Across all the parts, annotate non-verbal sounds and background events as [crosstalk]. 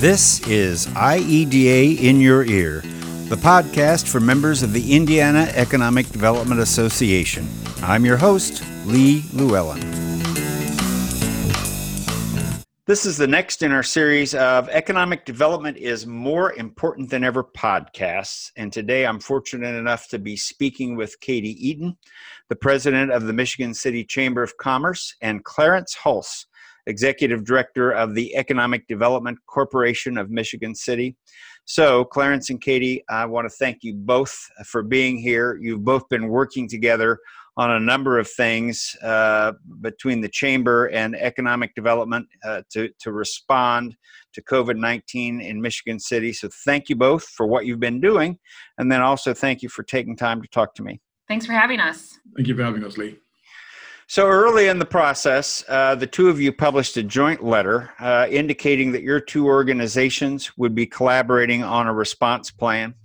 This is IEDA in Your Ear, the podcast for members of the Indiana Economic Development Association. I'm your host, Lee Llewellyn. This is the next in our series of Economic Development is More Important Than Ever podcasts. And today I'm fortunate enough to be speaking with Katie Eaton, the president of the Michigan City Chamber of Commerce, and Clarence Hulse, executive director of the Economic Development Corporation of Michigan City. So, Clarence and Katie, I want to thank you both for being here. You've both been working together on a number of things uh, between the chamber and economic development uh, to, to respond to COVID 19 in Michigan City. So, thank you both for what you've been doing. And then also, thank you for taking time to talk to me. Thanks for having us. Thank you for having us, Lee. So early in the process, uh, the two of you published a joint letter uh, indicating that your two organizations would be collaborating on a response plan.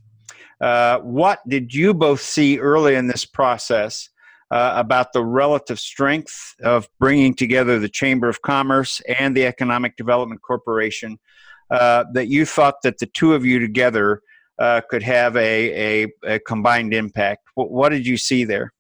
Uh, what did you both see early in this process uh, about the relative strength of bringing together the Chamber of Commerce and the Economic Development Corporation uh, that you thought that the two of you together uh, could have a, a, a combined impact? What, what did you see there?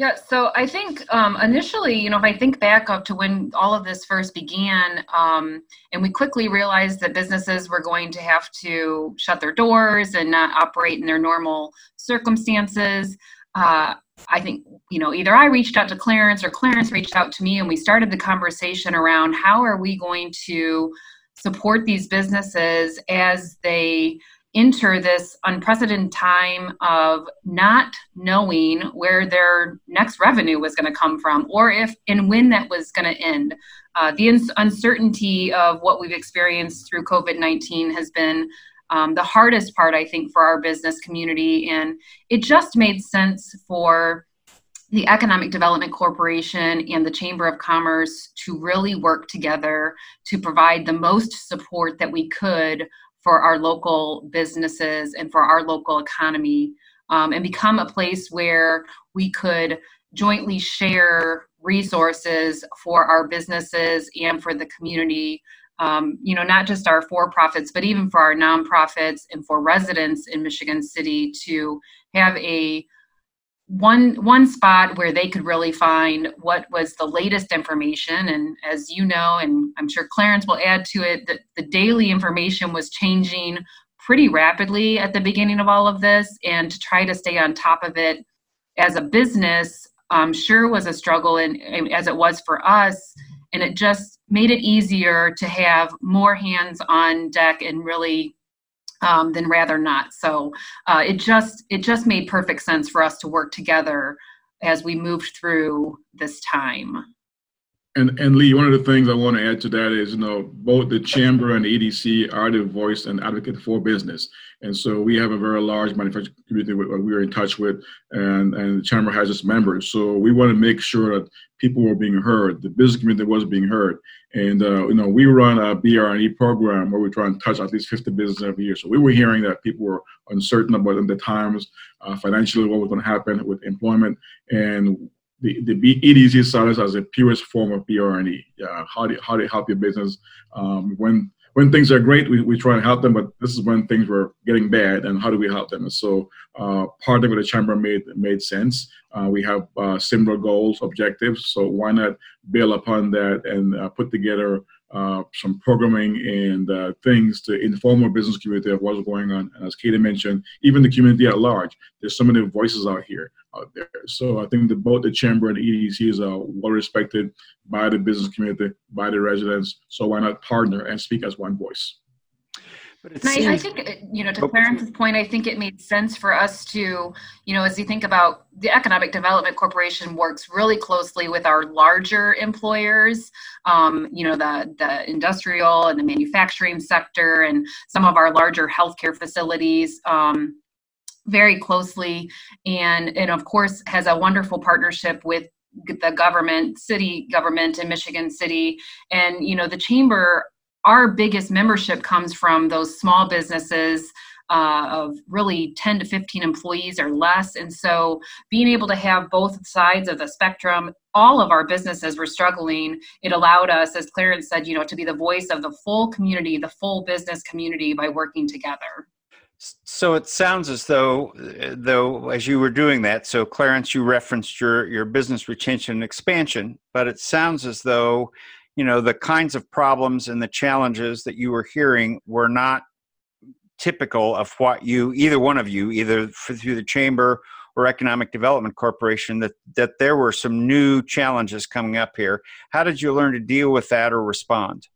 Yeah, so I think um, initially, you know, if I think back up to when all of this first began, um, and we quickly realized that businesses were going to have to shut their doors and not operate in their normal circumstances. Uh, I think, you know, either I reached out to Clarence or Clarence reached out to me, and we started the conversation around how are we going to support these businesses as they enter this unprecedented time of not knowing where their next revenue was going to come from or if and when that was going to end. Uh, the ins- uncertainty of what we've experienced through COVID 19 has been um, the hardest part, I think, for our business community. And it just made sense for the Economic Development Corporation and the Chamber of Commerce to really work together to provide the most support that we could for our local businesses and for our local economy um, and become a place where we could jointly share resources for our businesses and for the community um, you know not just our for profits but even for our nonprofits and for residents in michigan city to have a one one spot where they could really find what was the latest information. And as you know and i'm sure clarence will add to it that the daily information was changing pretty rapidly at the beginning of all of this. And to try to stay on top of it as a business um, sure was a struggle and, and as it was for us. And it just made it easier to have more hands on deck and really um, than rather not. So uh, it just it just made perfect sense for us to work together as we moved through this time. And and Lee, one of the things I want to add to that is, you know, both the chamber and the EDC are the voice and advocate for business. And so we have a very large manufacturing community that we're in touch with, and, and the chamber has its members. So we want to make sure that people were being heard, the business community was being heard. And uh, you know, we run a BR&E program where we try and touch at least 50 businesses every year. So we were hearing that people were uncertain about the times, uh, financially, what was going to happen with employment, and the, the EDC service as a purest form of BR&E. Yeah, how do how do you help your business um, when when things are great, we, we try and help them, but this is when things were getting bad, and how do we help them? And so, uh, partnering with the chamber made made sense. Uh, we have uh, similar goals, objectives, so why not build upon that and uh, put together uh, some programming and uh, things to inform our business community of what's going on. And as Katie mentioned, even the community at large, there's so many voices out here out there. So I think that both the chamber and the EDCs are well respected by the business community, by the residents. So why not partner and speak as one voice? But seems, I, I, think, uh, you know, to Clarence's point, I think it made sense for us to, you know, as you think about the Economic Development Corporation works really closely with our larger employers, um, you know, the, the industrial and the manufacturing sector and some of our larger healthcare facilities. Um, very closely and and of course has a wonderful partnership with the government city government in michigan city and you know the chamber our biggest membership comes from those small businesses uh, of really 10 to 15 employees or less. And so being able to have both sides of the spectrum, all of our businesses were struggling. It allowed us, as Clarence said, you know, to be the voice of the full community, the full business community by working together. So it sounds as though, though, as you were doing that, so Clarence, you referenced your your business retention and expansion, but it sounds as though, you know, the kinds of problems and the challenges that you were hearing were not typical of what you either one of you either through the chamber or economic development corporation that that there were some new challenges coming up here. How did you learn to deal with that or respond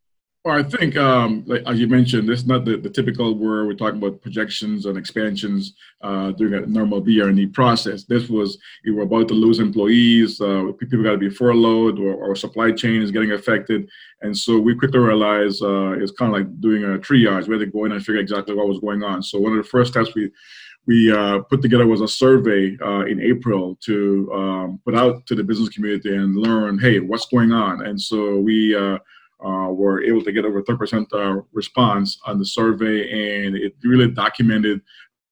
well, I think, um, like, as you mentioned, it's not the, the typical where we're talking about projections and expansions uh, during a normal BRE process. This was, you were about to lose employees, uh, people got to be furloughed, or, or, supply chain is getting affected. And so we quickly realized uh, it's kind of like doing a triage. We had to go in and figure out exactly what was going on. So one of the first steps we we uh, put together was a survey uh, in April to um, put out to the business community and learn, hey, what's going on? And so we uh, uh, were able to get over 30% uh, response on the survey, and it really documented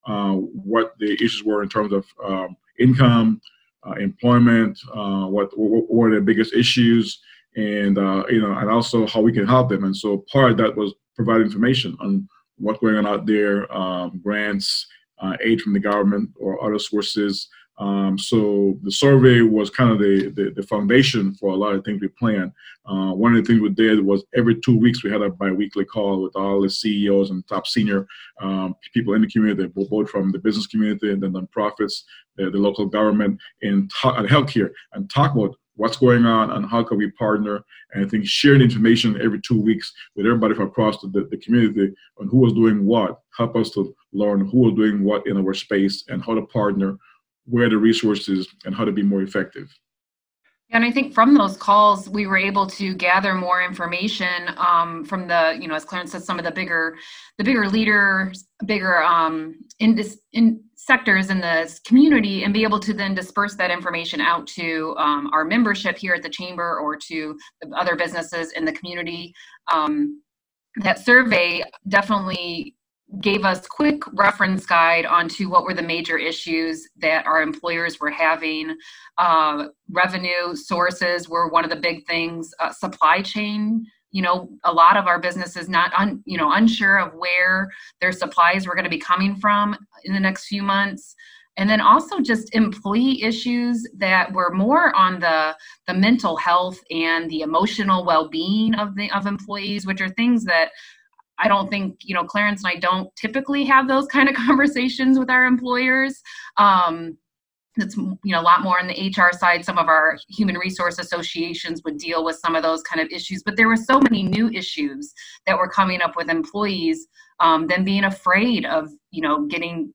uh, what the issues were in terms of um, income, uh, employment, what, what were the biggest issues, and you know, and also how we can help them. And so part of that was provide information on what's going on out there, um, grants, aid from the government or other sources. Um, so the survey was kind of the, the, the, foundation for a lot of things we planned. Uh, one of the things we did was every two weeks we had a biweekly call with all the CEOs and top senior um, people in the community, both from the business community and the nonprofits, the, the local government, and, and healthcare, and talk about what's going on and how can we partner. And I think sharing information every two weeks with everybody from across the, the, the community on who was doing what, help us to learn who was doing what in our space and how to partner where the resources and how to be more effective. And I think from those calls, we were able to gather more information um, from the, you know, as Clarence said, some of the bigger, the bigger leaders, bigger um, in, this, in sectors in the community, and be able to then disperse that information out to um, our membership here at the chamber or to the other businesses in the community. Um, that survey definitely gave us quick reference guide onto what were the major issues that our employers were having. Uh, revenue sources were one of the big things. Uh, supply chain, you know, a lot of our businesses not un, you know unsure of where their supplies were going to be coming from in the next few months. And then also just employee issues that were more on the the mental health and the emotional well-being of the of employees, which are things that I don't think, you know, Clarence and I don't typically have those kind of [laughs] conversations with our employers. Um, it's you know a lot more on the HR side. Some of our human resource associations would deal with some of those kind of issues, but there were so many new issues that were coming up with employees. Um, them being afraid of you know getting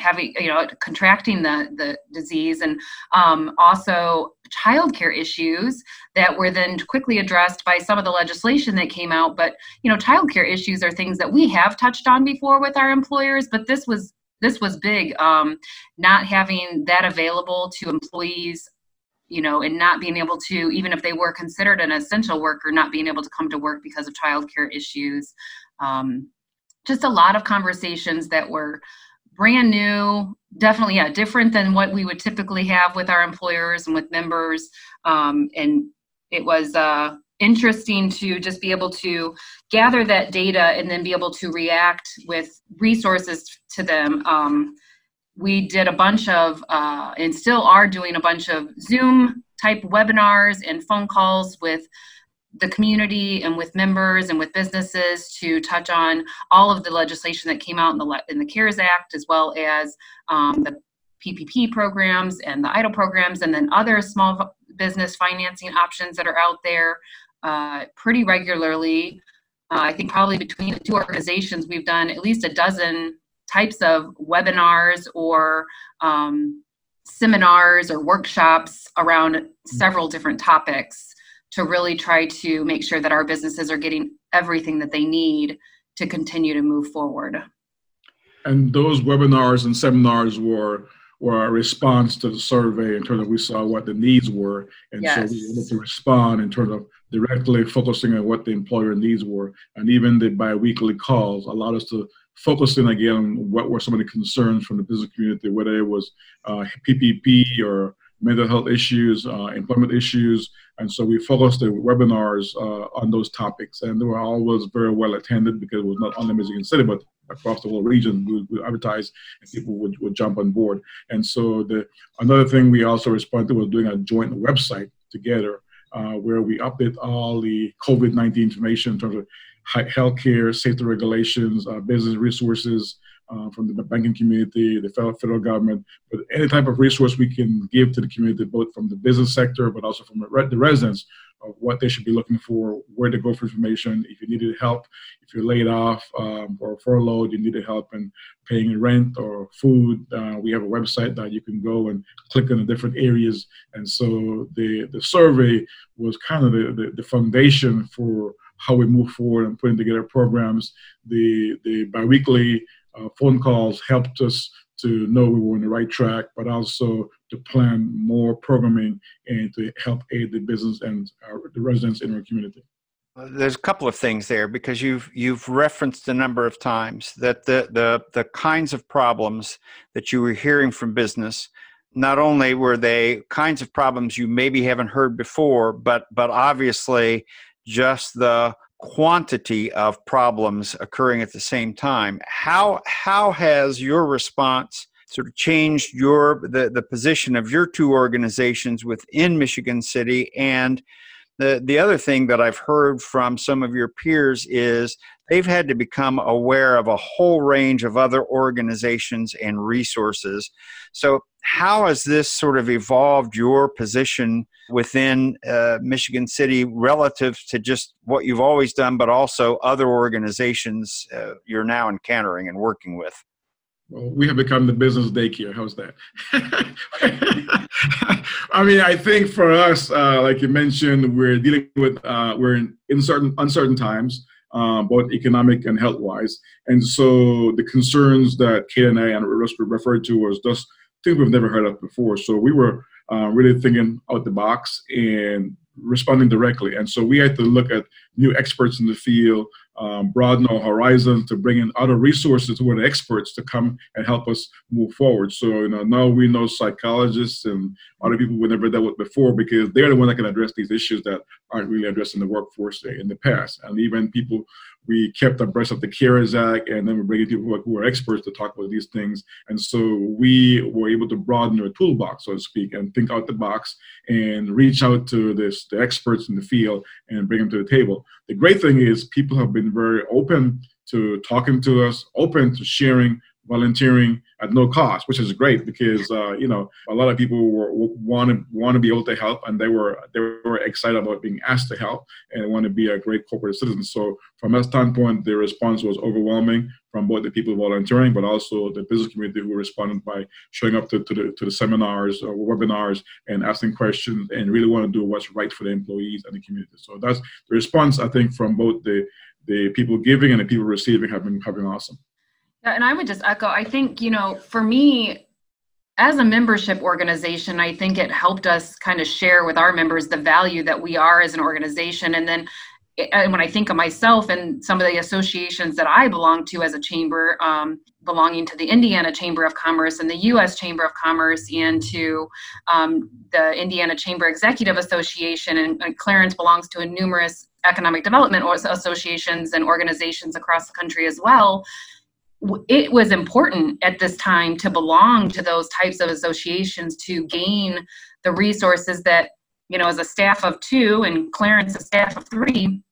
having you know contracting the the disease and um, also childcare issues that were then quickly addressed by some of the legislation that came out. But you know childcare issues are things that we have touched on before with our employers but this was this was big um, not having that available to employees you know and not being able to even if they were considered an essential worker not being able to come to work because of childcare issues. Um, just a lot of conversations that were brand new definitely yeah different than what we would typically have with our employers and with members. Um, and it was uh, interesting to just be able to gather that data and then be able to react with resources to them. Um, we did a bunch of uh, and still are doing a bunch of zoom type webinars and phone calls with the community and with members and with businesses to touch on all of the legislation that came out in the in the CARES Act, as well as um, the PPP programs and the EIDL programs, and then other small business financing options that are out there uh, pretty regularly. Uh, I think probably between the two organizations, we've done at least a dozen types of webinars or um, seminars or workshops around several different topics to really try to make sure that our businesses are getting everything that they need to continue to move forward. And those webinars and seminars were were a response to the survey in terms of we saw what the needs were, and yes. so we were able to respond in terms of directly focusing on what the employer needs were, and even the biweekly calls allowed us to focus in again on what were some of the concerns from the business community, whether it was uh, PPP or mental health issues, uh, employment issues, and so we focused the webinars uh, on those topics, and they were always very well attended because it was not only in Michigan City but across the whole region. We would advertise, and people would, would jump on board. And so the another thing we also responded to was doing a joint website together uh, where we update all the COVID 19 information in terms of healthcare, safety regulations, uh, business resources uh, from the banking community, the federal, federal government, but any type of resource we can give to the community, both from the business sector, but also from the residents of what they should be looking for, where to go for information. If you needed help, if you're laid off um, or furloughed, you needed help in paying rent or food, uh, we have a website that you can go and click on the different areas. And so the, the survey was kind of the, the, the foundation for how we move forward and putting together programs. The, the biweekly uh, phone calls helped us to know we were on the right track, but also to plan more programming and to help aid the business and our, the residents in our community. There's a couple of things there because you've you've referenced a number of times that the the the kinds of problems that you were hearing from business not only were they kinds of problems you maybe haven't heard before but but obviously just the quantity of problems occurring at the same time. How how has your response sort of changed your the, the position of your two organizations within Michigan City? And the, the other thing that I've heard from some of your peers is they've had to become aware of a whole range of other organizations and resources. So how has this sort of evolved your position within uh, Michigan City relative to just what you've always done, but also other organizations uh, you're now encountering and working with? Well, we have become the business daycare. How's that? [laughs] I mean, I think for us, uh, like you mentioned, we're dealing with uh, we're in, in certain uncertain times, uh, both economic and health wise, and so the concerns that Kate and I and referred to was just things we've never heard of before. So we were uh, really thinking out the box and responding directly. And so we had to look at new experts in the field, um, broaden our horizons to bring in other resources who are the experts to come and help us move forward. So you know now we know psychologists and other people we never dealt with before because they're the one that can address these issues that aren't really addressed in the workforce in the past. And even people we kept abreast of the CARES Act, and then we're bringing people who are, experts to talk about these things. And so we were able to broaden our toolbox, so to speak, and think out the box and reach out to this, the experts in the field and bring them to the table. The great thing is people have been very open to talking to us, open to sharing volunteering at no cost, which is great because uh, you know a lot of people were, want to want to be able to help, and they were they were excited about being asked to help and want to be a great corporate citizen. So from that standpoint, the response was overwhelming from both the people volunteering, but also the business community who responded by showing up to, to the to the seminars or webinars and asking questions and really want to do what's right for the employees and the community. So that's the response I think from both the the people giving and the people receiving have been have been awesome. Yeah, and I would just echo, I think, you know, for me, as a membership organization, I think it helped us kind of share with our members the value that we are as an organization. And then and when I think of myself and some of the associations that I belong to as a chamber, um, belonging to the Indiana Chamber of Commerce and the U.S. Chamber of Commerce, and to um, the Indiana Chamber Executive Association, and, and, Clarence belongs to numerous economic development associations and organizations across the country as well it was important at this time to belong to those types of associations to gain the resources that you know as a staff of two and clarence a staff of three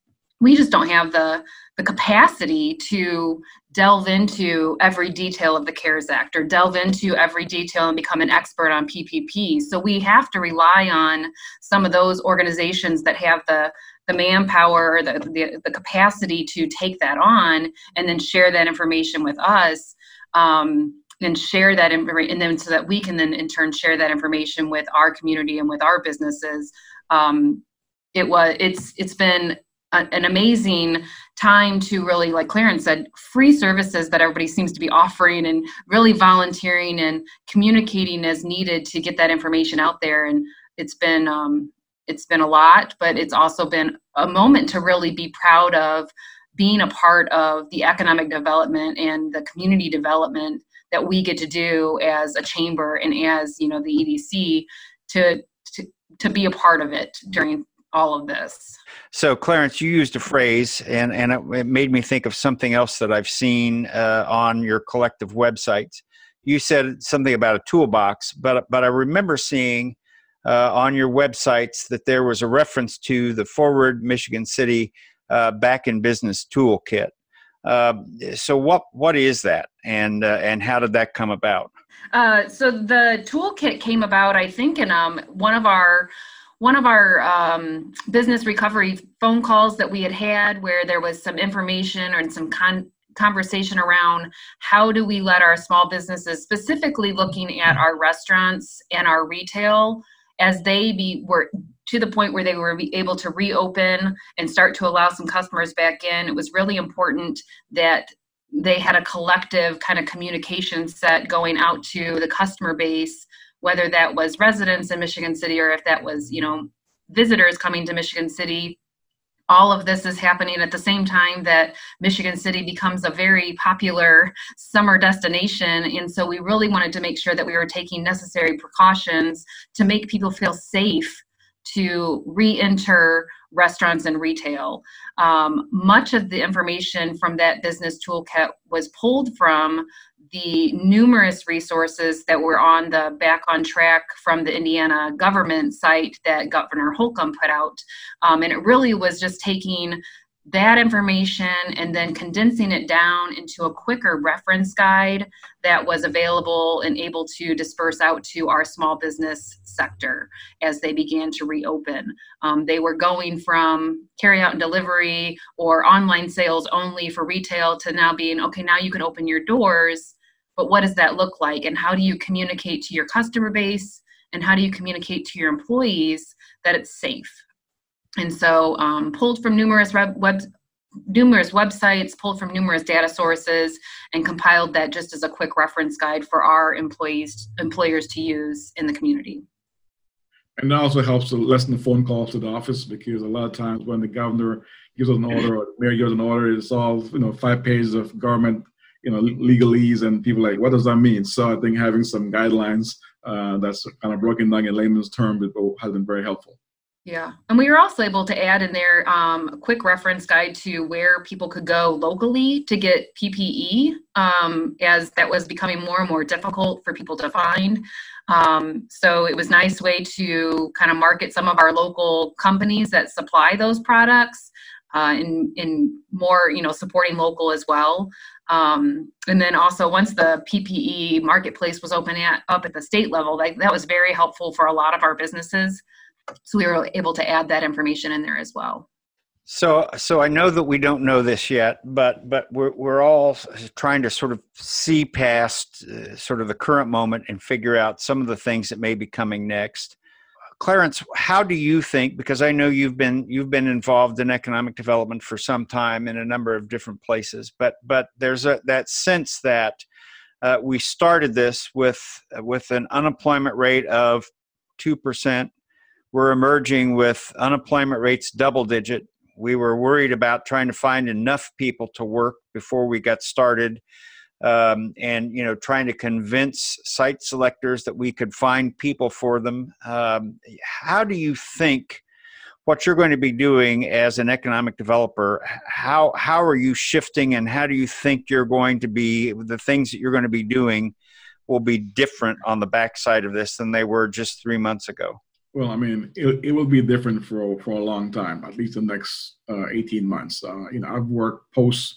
we just don't have the the capacity to delve into every detail of the cares act or delve into every detail and become an expert on ppp so we have to rely on some of those organizations that have the the manpower, the, the, the capacity to take that on and then share that information with us. Um, and share that information and then so that we can then in turn share that information with our community and with our businesses um, it was it's it's been a, an amazing time to really, like Clarence said, free services that everybody seems to be offering and really volunteering and communicating as needed to get that information out there. And it's been um, it's been a lot, but it's also been a moment to really be proud of being a part of the economic development and the community development that we get to do as a chamber and as you know the EDC to to, to be a part of it during all of this. So, Clarence, you used a phrase, and, and it, made me think of something else that I've seen uh, on your collective websites. You said something about a toolbox, but but I remember seeing uh, on your websites that there was a reference to the Forward Michigan City uh, Back in Business Toolkit. Uh, so, what what is that, and uh, and how did that come about? Uh, so the toolkit came about, I think, in um, one of our one of our um, business recovery phone calls that we had had where there was some information and some con- conversation around how do we let our small businesses specifically looking at our restaurants and our retail as they be were to the point where they were able to reopen and start to allow some customers back in it was really important that they had a collective kind of communication set going out to the customer base whether that was residents in michigan city or if that was you know visitors coming to michigan city all of this is happening at the same time that Michigan City becomes a very popular summer destination. And so we really wanted to make sure that we were taking necessary precautions to make people feel safe to re enter restaurants and retail. Um, much of the information from that business toolkit was pulled from the numerous resources that were on the Back on Track from the Indiana government site that Governor Holcomb put out. Um, and it really was just taking that information and then condensing it down into a quicker reference guide that was available and able to disperse out to our small business sector as they began to reopen. Um, they were going from carry out and delivery or online sales only for retail to now being okay, now you can open your doors, but what does that look like? And how do you communicate to your customer base? And how do you communicate to your employees that it's safe? And so, um, pulled from numerous web, web, numerous websites, pulled from numerous data sources, and compiled that just as a quick reference guide for our employees employers to use in the community. And that also helps to lessen the phone calls to the office because a lot of times when the governor gives us an order or the mayor gives an order, it's all you know five pages of government you know legalese and people like what does that mean? So I think having some guidelines uh, that's kind of broken down in layman's terms has been very helpful. Yeah, and we were also able to add in there um, a quick reference guide to where people could go locally to get PPE, um, as that was becoming more and more difficult for people to find. Um, so it was nice way to kind of market some of our local companies that supply those products, uh, in in more you know supporting local as well. Um, and then also once the PPE marketplace was open at, up at the state level, that, that was very helpful for a lot of our businesses so we were able to add that information in there as well. So, so I know that we don't know this yet, but but we're we're all trying to sort of see past uh, sort of the current moment and figure out some of the things that may be coming next. Clarence, how do you think? Because I know you've been you've been involved in economic development for some time in a number of different places, but but there's a that sense that uh, we started this with with an unemployment rate of two percent we're emerging with unemployment rates double digit. We were worried about trying to find enough people to work before we got started. Um, and you know trying to convince site selectors that we could find people for them um, how do you think what you're going to be doing as an economic developer how how are you shifting and how do you think you're going to be the things that you're going to be doing will be different on the backside of this than they were just three months ago well, I mean, it, it will be different for for a long time, at least the next uh, 18 months. Uh, you know, I've worked post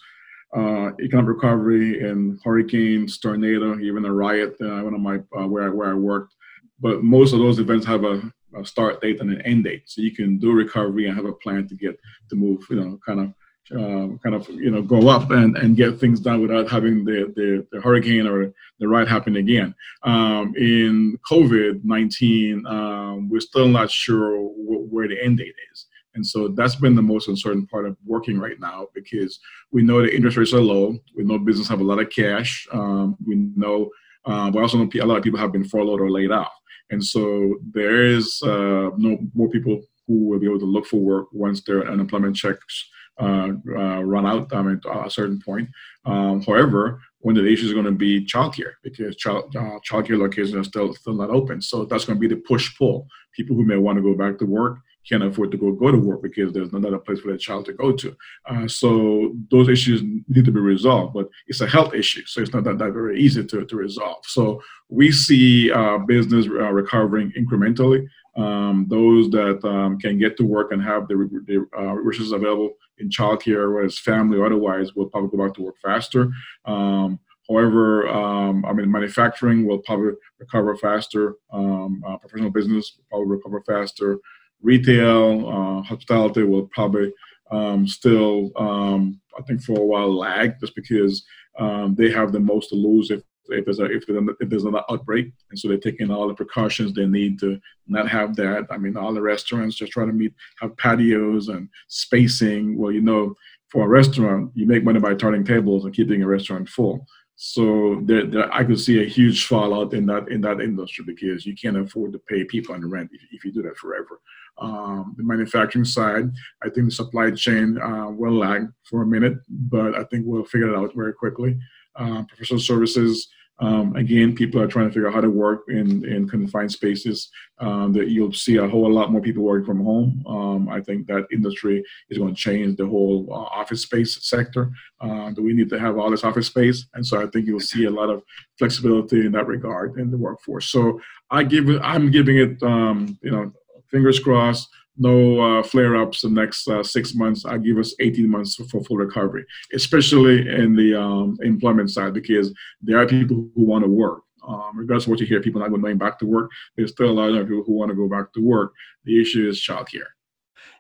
uh, economic recovery and hurricanes, tornado, even a riot. Uh, one of my uh, where I, where I worked, but most of those events have a, a, start date and an end date, so you can do recovery and have a plan to get to move. You know, kind of uh, kind of you know go up and, and get things done without having the, the, the hurricane or the ride happen again. Um, in COVID nineteen, um, we're still not sure wh- where the end date is, And so that's been the most uncertain part of working right now because we know the interest rates are low. We know business have a lot of cash. Um, we know, uh, but also know a lot of people have been furloughed or laid off. And so there is uh, no more people who will be able to look for work once their unemployment checks run out I mean, at a certain point. Um, however, of the issues is going to be childcare because child uh, childcare locations are still still not open. So that's going to be the push pull. People who may want to go back to work can't afford to go go to work because there's not a place for their child to go to. Uh, so those issues need to be resolved, but it's a health issue, so it's not that, that very easy to, to resolve. So we see uh, business uh, recovering incrementally. Um, those that um, can get to work and have the, the uh, resources available in childcare, whether it's family or otherwise, will probably go back to work faster. Um, however, um, I mean, manufacturing will probably recover faster. Um, uh, professional business will probably recover faster. Retail, uh, hospitality will probably um, still, um, I think, for a while lag just because um, they have the most to lose if if there's a if there's an outbreak, and so they're taking all the precautions they need to not have that. I mean, all the restaurants just try to meet have patios and spacing. Well, you know, for a restaurant, you make money by turning tables and keeping a restaurant full. So there, there, I could see a huge fallout in that in that industry because you can't afford to pay people on rent if, if you do that forever. Um, the manufacturing side, I think the supply chain uh, will lag for a minute, but I think we'll figure it out very quickly. Uh, professional services, um, again, people are trying to figure out how to work in, in confined spaces. Um, that you'll see a whole lot more people working from home. Um, I think that industry is going to change the whole uh, office space sector. Uh, that we need to have all this office space, and so I think you'll see a lot of flexibility in that regard in the workforce. So I give I'm giving it, um, you know, fingers crossed no uh, flare-ups the next uh, six months. I give us 18 months for full recovery, especially in the um, employment side, because there are people who want to work. Um, regardless of what you hear, people not going back to work. There's still a lot of people who want to go back to work. The issue is childcare.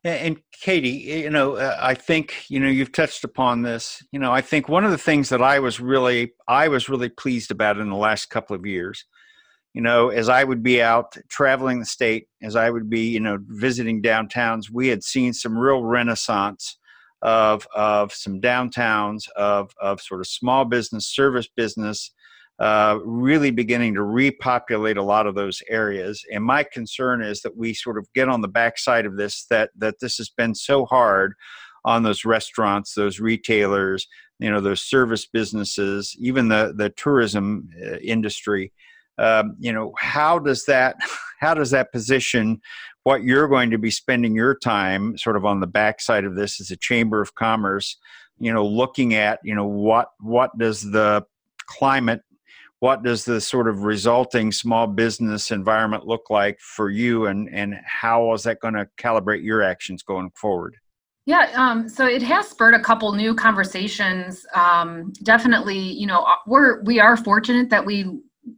And Katie, you know, uh, I think you know you've touched upon this. You know, I think one of the things that I was really I was really pleased about in the last couple of years you know, as I would be out traveling the state, as I would be, you know, visiting downtowns, we had seen some real renaissance of of some downtowns of of sort of small business, service business, uh, really beginning to repopulate a lot of those areas. And my concern is that we sort of get on the backside of this that that this has been so hard on those restaurants, those retailers, you know, those service businesses, even the the tourism uh, industry um, you know how does that how does that position what you're going to be spending your time sort of on the backside of this as a chamber of commerce you know looking at you know what what does the climate what does the sort of resulting small business environment look like for you and and how is that going to calibrate your actions going forward yeah, um, so it has spurred a couple new conversations. Um, definitely, you know, we're we are fortunate that we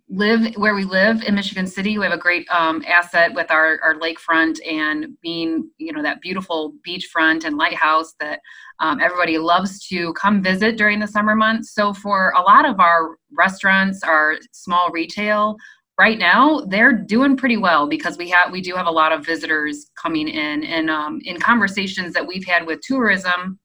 live where we live in Michigan City. We have a great um, asset with our, our lakefront and being, you know, that beautiful beachfront and lighthouse that um, everybody loves to come visit during the summer months. So for a lot of our restaurants, our small retail, right now they're doing pretty well because we have we do have a lot of visitors coming in and um, in conversations that we've had with tourism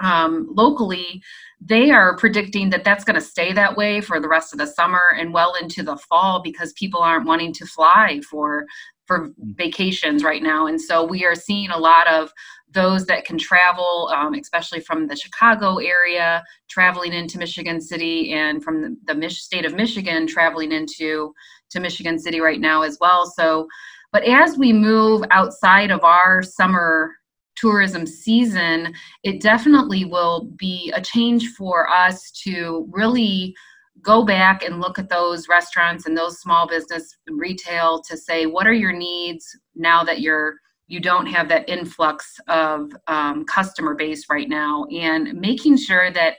um, locally, they are predicting that that's going to stay that way for the rest of the summer and well into the fall because people aren't wanting to fly for for mm. vacations right now. And so we are seeing a lot of those that can travel, um, especially from the Chicago area, traveling into Michigan City, and from the, the Mich- state of Michigan, traveling into to Michigan City right now as well. So, but as we move outside of our summer tourism season, it definitely will be a change for us to really go back and look at those restaurants and those small business retail to say what are your needs now that you're you don't have that influx of um, customer base right now? And making sure that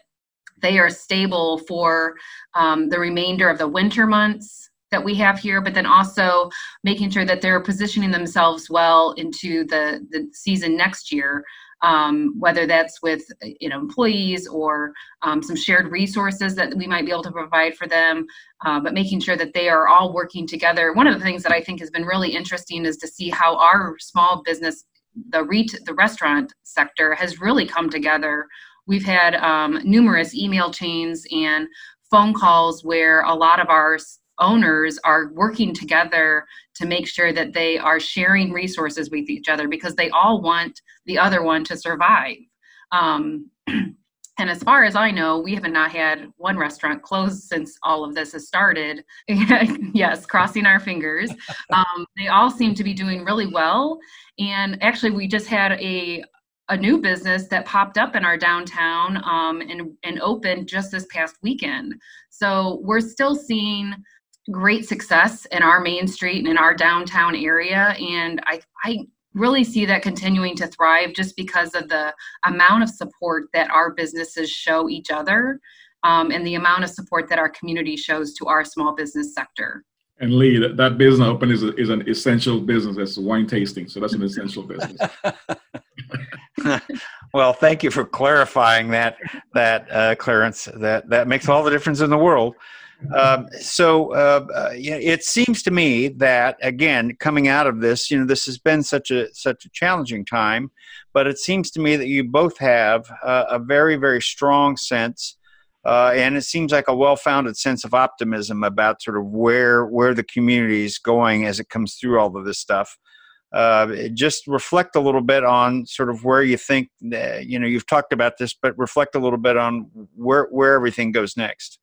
they are stable for um, the remainder of the winter months that we have here, but then also making sure that they're positioning themselves well into the, the season next year, um, whether that's with you know employees or um, some shared resources that we might be able to provide for them, uh, but making sure that they are all working together. One of the things that I think has been really interesting is to see how our small business the ret- the restaurant sector has really come together. We've had um, numerous email chains and phone calls where a lot of our owners are working together to make sure that they are sharing resources with each other because they all want the other one to survive. Um, [clears throat] and as far as I know, we have not had one restaurant closed since all of this has started. [laughs] yes, crossing our fingers. [laughs] Um, they all seem to be doing really well. And actually, we just had a a new business that popped up in our downtown um, and, and opened just this past weekend. So we're still seeing great success in our main street and in our downtown area. And I, I really see that continuing to thrive just because of the amount of support that our businesses show each other um, and the amount of support that our community shows to our small business sector. And Lee, that, that business open is, a, is an essential business. That's wine tasting. So that's an essential business. [laughs] [laughs] well, thank you for clarifying that, that uh, Clarence. That, that makes all the difference in the world. Um, so uh, uh it seems to me that again, coming out of this, you know, this has been such a such a challenging time, but it seems to me that you both have uh, a very very strong sense, uh, and it seems like a well-founded sense of optimism about sort of where where the community is going as it comes through all of this stuff. Uh, just reflect a little bit on sort of where you think you know you've talked about this, but reflect a little bit on where where everything goes next.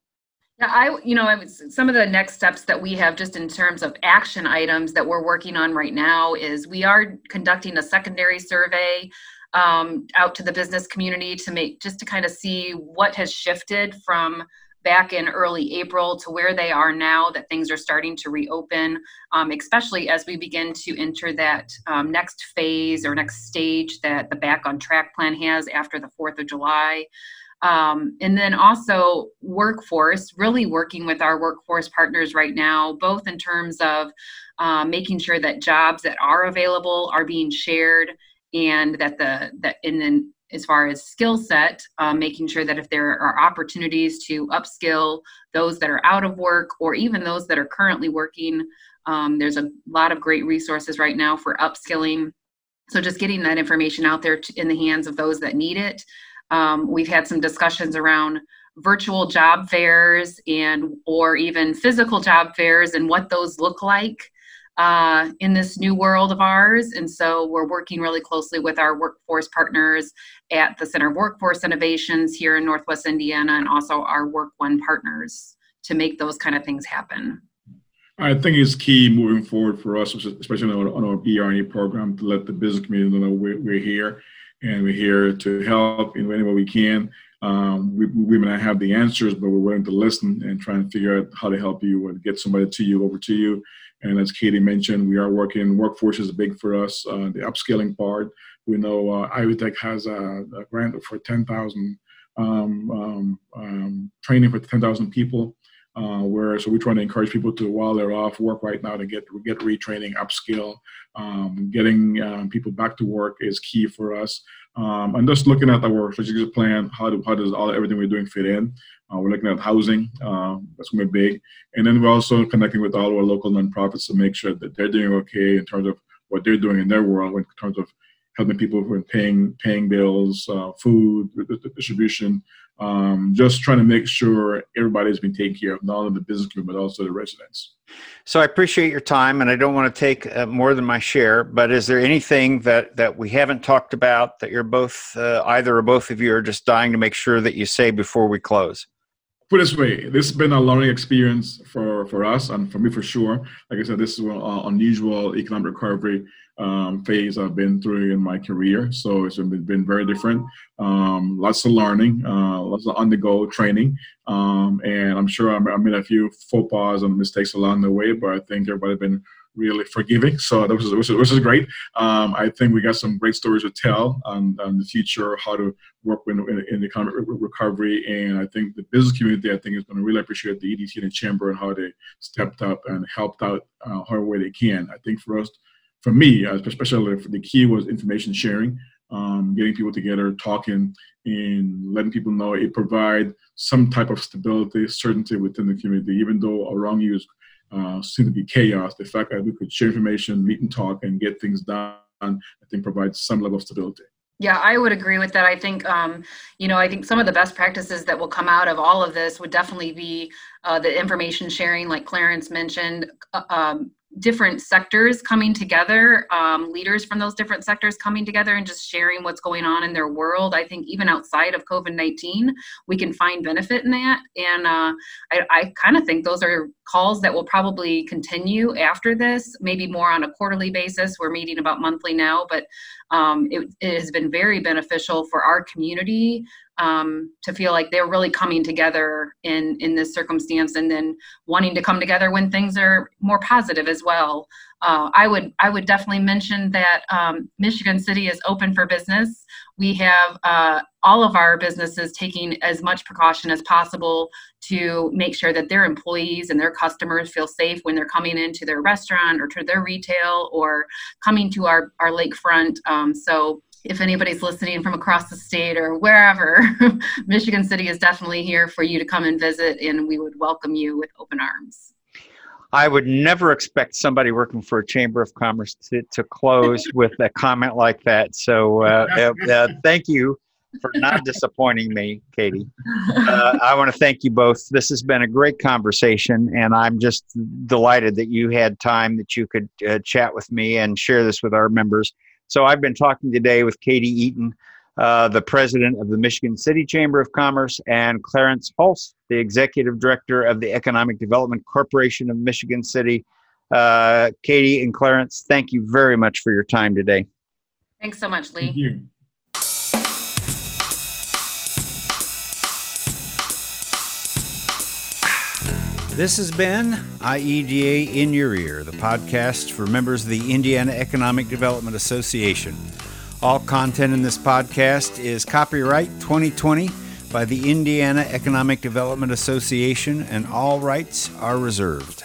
Yeah, I, you know, some of the next steps that we have just in terms of action items that we're working on right now is we are conducting a secondary survey um, out to the business community to make just to kind of see what has shifted from back in early April to where they are now that things are starting to reopen, um, especially as we begin to enter that um, next phase or next stage that the Back on Track plan has after the 4th of July. Um, and then also workforce, really working with our workforce partners right now, both in terms of uh, making sure that jobs that are available are being shared and that the that and then as far as skill set, uh, making sure that if there are opportunities to upskill those that are out of work or even those that are currently working, um, there's a lot of great resources right now for upskilling. So just getting that information out there to, in the hands of those that need it um, we've had some discussions around virtual job fairs and or even physical job fairs and what those look like uh, in this new world of ours. And so we're working really closely with our workforce partners at the Center of Workforce Innovations here in Northwest Indiana and also our WorkOne partners to make those kind of things happen. I think it's key moving forward for us, especially on our, on our BR&E program, to let the business community know we're, we're here and we're here to help in any way we can. Um, we, we may not have the answers, but we're willing to listen and try and figure out how to help you and get somebody to you, over to you. And as Katie mentioned, we are working, workforce is big for us, uh, the upskilling part. We know uh, Ivy Tech has a, a grant for 10,000 um, um, um, training for 10,000 people uh, where so we're trying to encourage people to while they're off work right now to get get retraining, upskill, um, getting um, people back to work is key for us. Um, and just looking at our strategic plan, how do, how does all everything we're doing fit in? Uh, we're looking at housing, uh, that's going to be big, and then we're also connecting with all our local nonprofits to make sure that they're doing okay in terms of what they're doing in their world in terms of helping people are paying paying bills, uh, food distribution, um, just trying to make sure everybody's been taken care of, not only the business community but also the residents. So I appreciate your time, and I don't want to take uh, more than my share. But is there anything that that we haven't talked about that you're both, uh, either or both of you, are just dying to make sure that you say before we close? Put this way, this has been a learning experience for for us and for me for sure. Like I said, this is an unusual economic recovery um, phase I've been through in my career. So it's been, very different. Um, lots of learning, uh, lots of on-the-go training, um, and I'm sure I made a few faux pas and mistakes along the way. But I think everybody's been really forgiving, so that was which is, great. Um, I think we got some great stories to tell on, on the future, how to work in, in, in the economic recovery, and I think the business community, I think, is going to really appreciate the EDC and the chamber and how they stepped up and helped out uh, however way they can. I think for us for me, uh, especially the key was information sharing, um, getting people together, talking, and letting people know it provide some type of stability, certainty within the community. Even though around you is uh, seem to be chaos, the fact that we could share information, meet and talk, and get things done I think provides some level of stability. Yeah, I would agree with that. I think, um, you know, I think some of the best practices that will come out of all of this would definitely be uh, the information sharing, like Clarence mentioned, uh, um, different sectors coming together, um, leaders from those different sectors coming together and just sharing what's going on in their world. I think even outside of COVID 19, we can find benefit in that. And uh, I, I kind of think those are calls that will probably continue after this, maybe more on a quarterly basis. We're meeting about monthly now, but um, it, it has been very beneficial for our community um, to feel like they're really coming together in in this circumstance and then wanting to come together when things are more positive as well. Uh, i would i would definitely mention that um, michigan city is open for business. We have uh, all of our businesses taking as much precaution as possible to make sure that their employees and their customers feel safe when they're coming into their restaurant or to their retail or coming to our, our lakefront. Um, so if anybody's listening from across the state or wherever, [laughs] Michigan City is definitely here for you to come and visit, and we would welcome you with open arms. I would never expect somebody working for a Chamber of Commerce to, to close [laughs] with a comment like that. So, uh, uh, [laughs] uh, thank you for not disappointing me, Katie. Uh, I want to thank you both. This has been a great conversation, and I'm just delighted that you had time that you could uh, chat with me and share this with our members. So I've been talking today with Katie Eaton, uh, the president of the Michigan City Chamber of Commerce, and Clarence Hulse, the executive director of the Economic Development Corporation of Michigan City. Uh, Katie and Clarence, thank you very much for your time today. Thanks so much, Lee. This has been IEDA in Your Ear, the podcast for members of the Indiana Economic Development Association. All content in this podcast is copyright 2020 by the Indiana Economic Development Association, and all rights are reserved.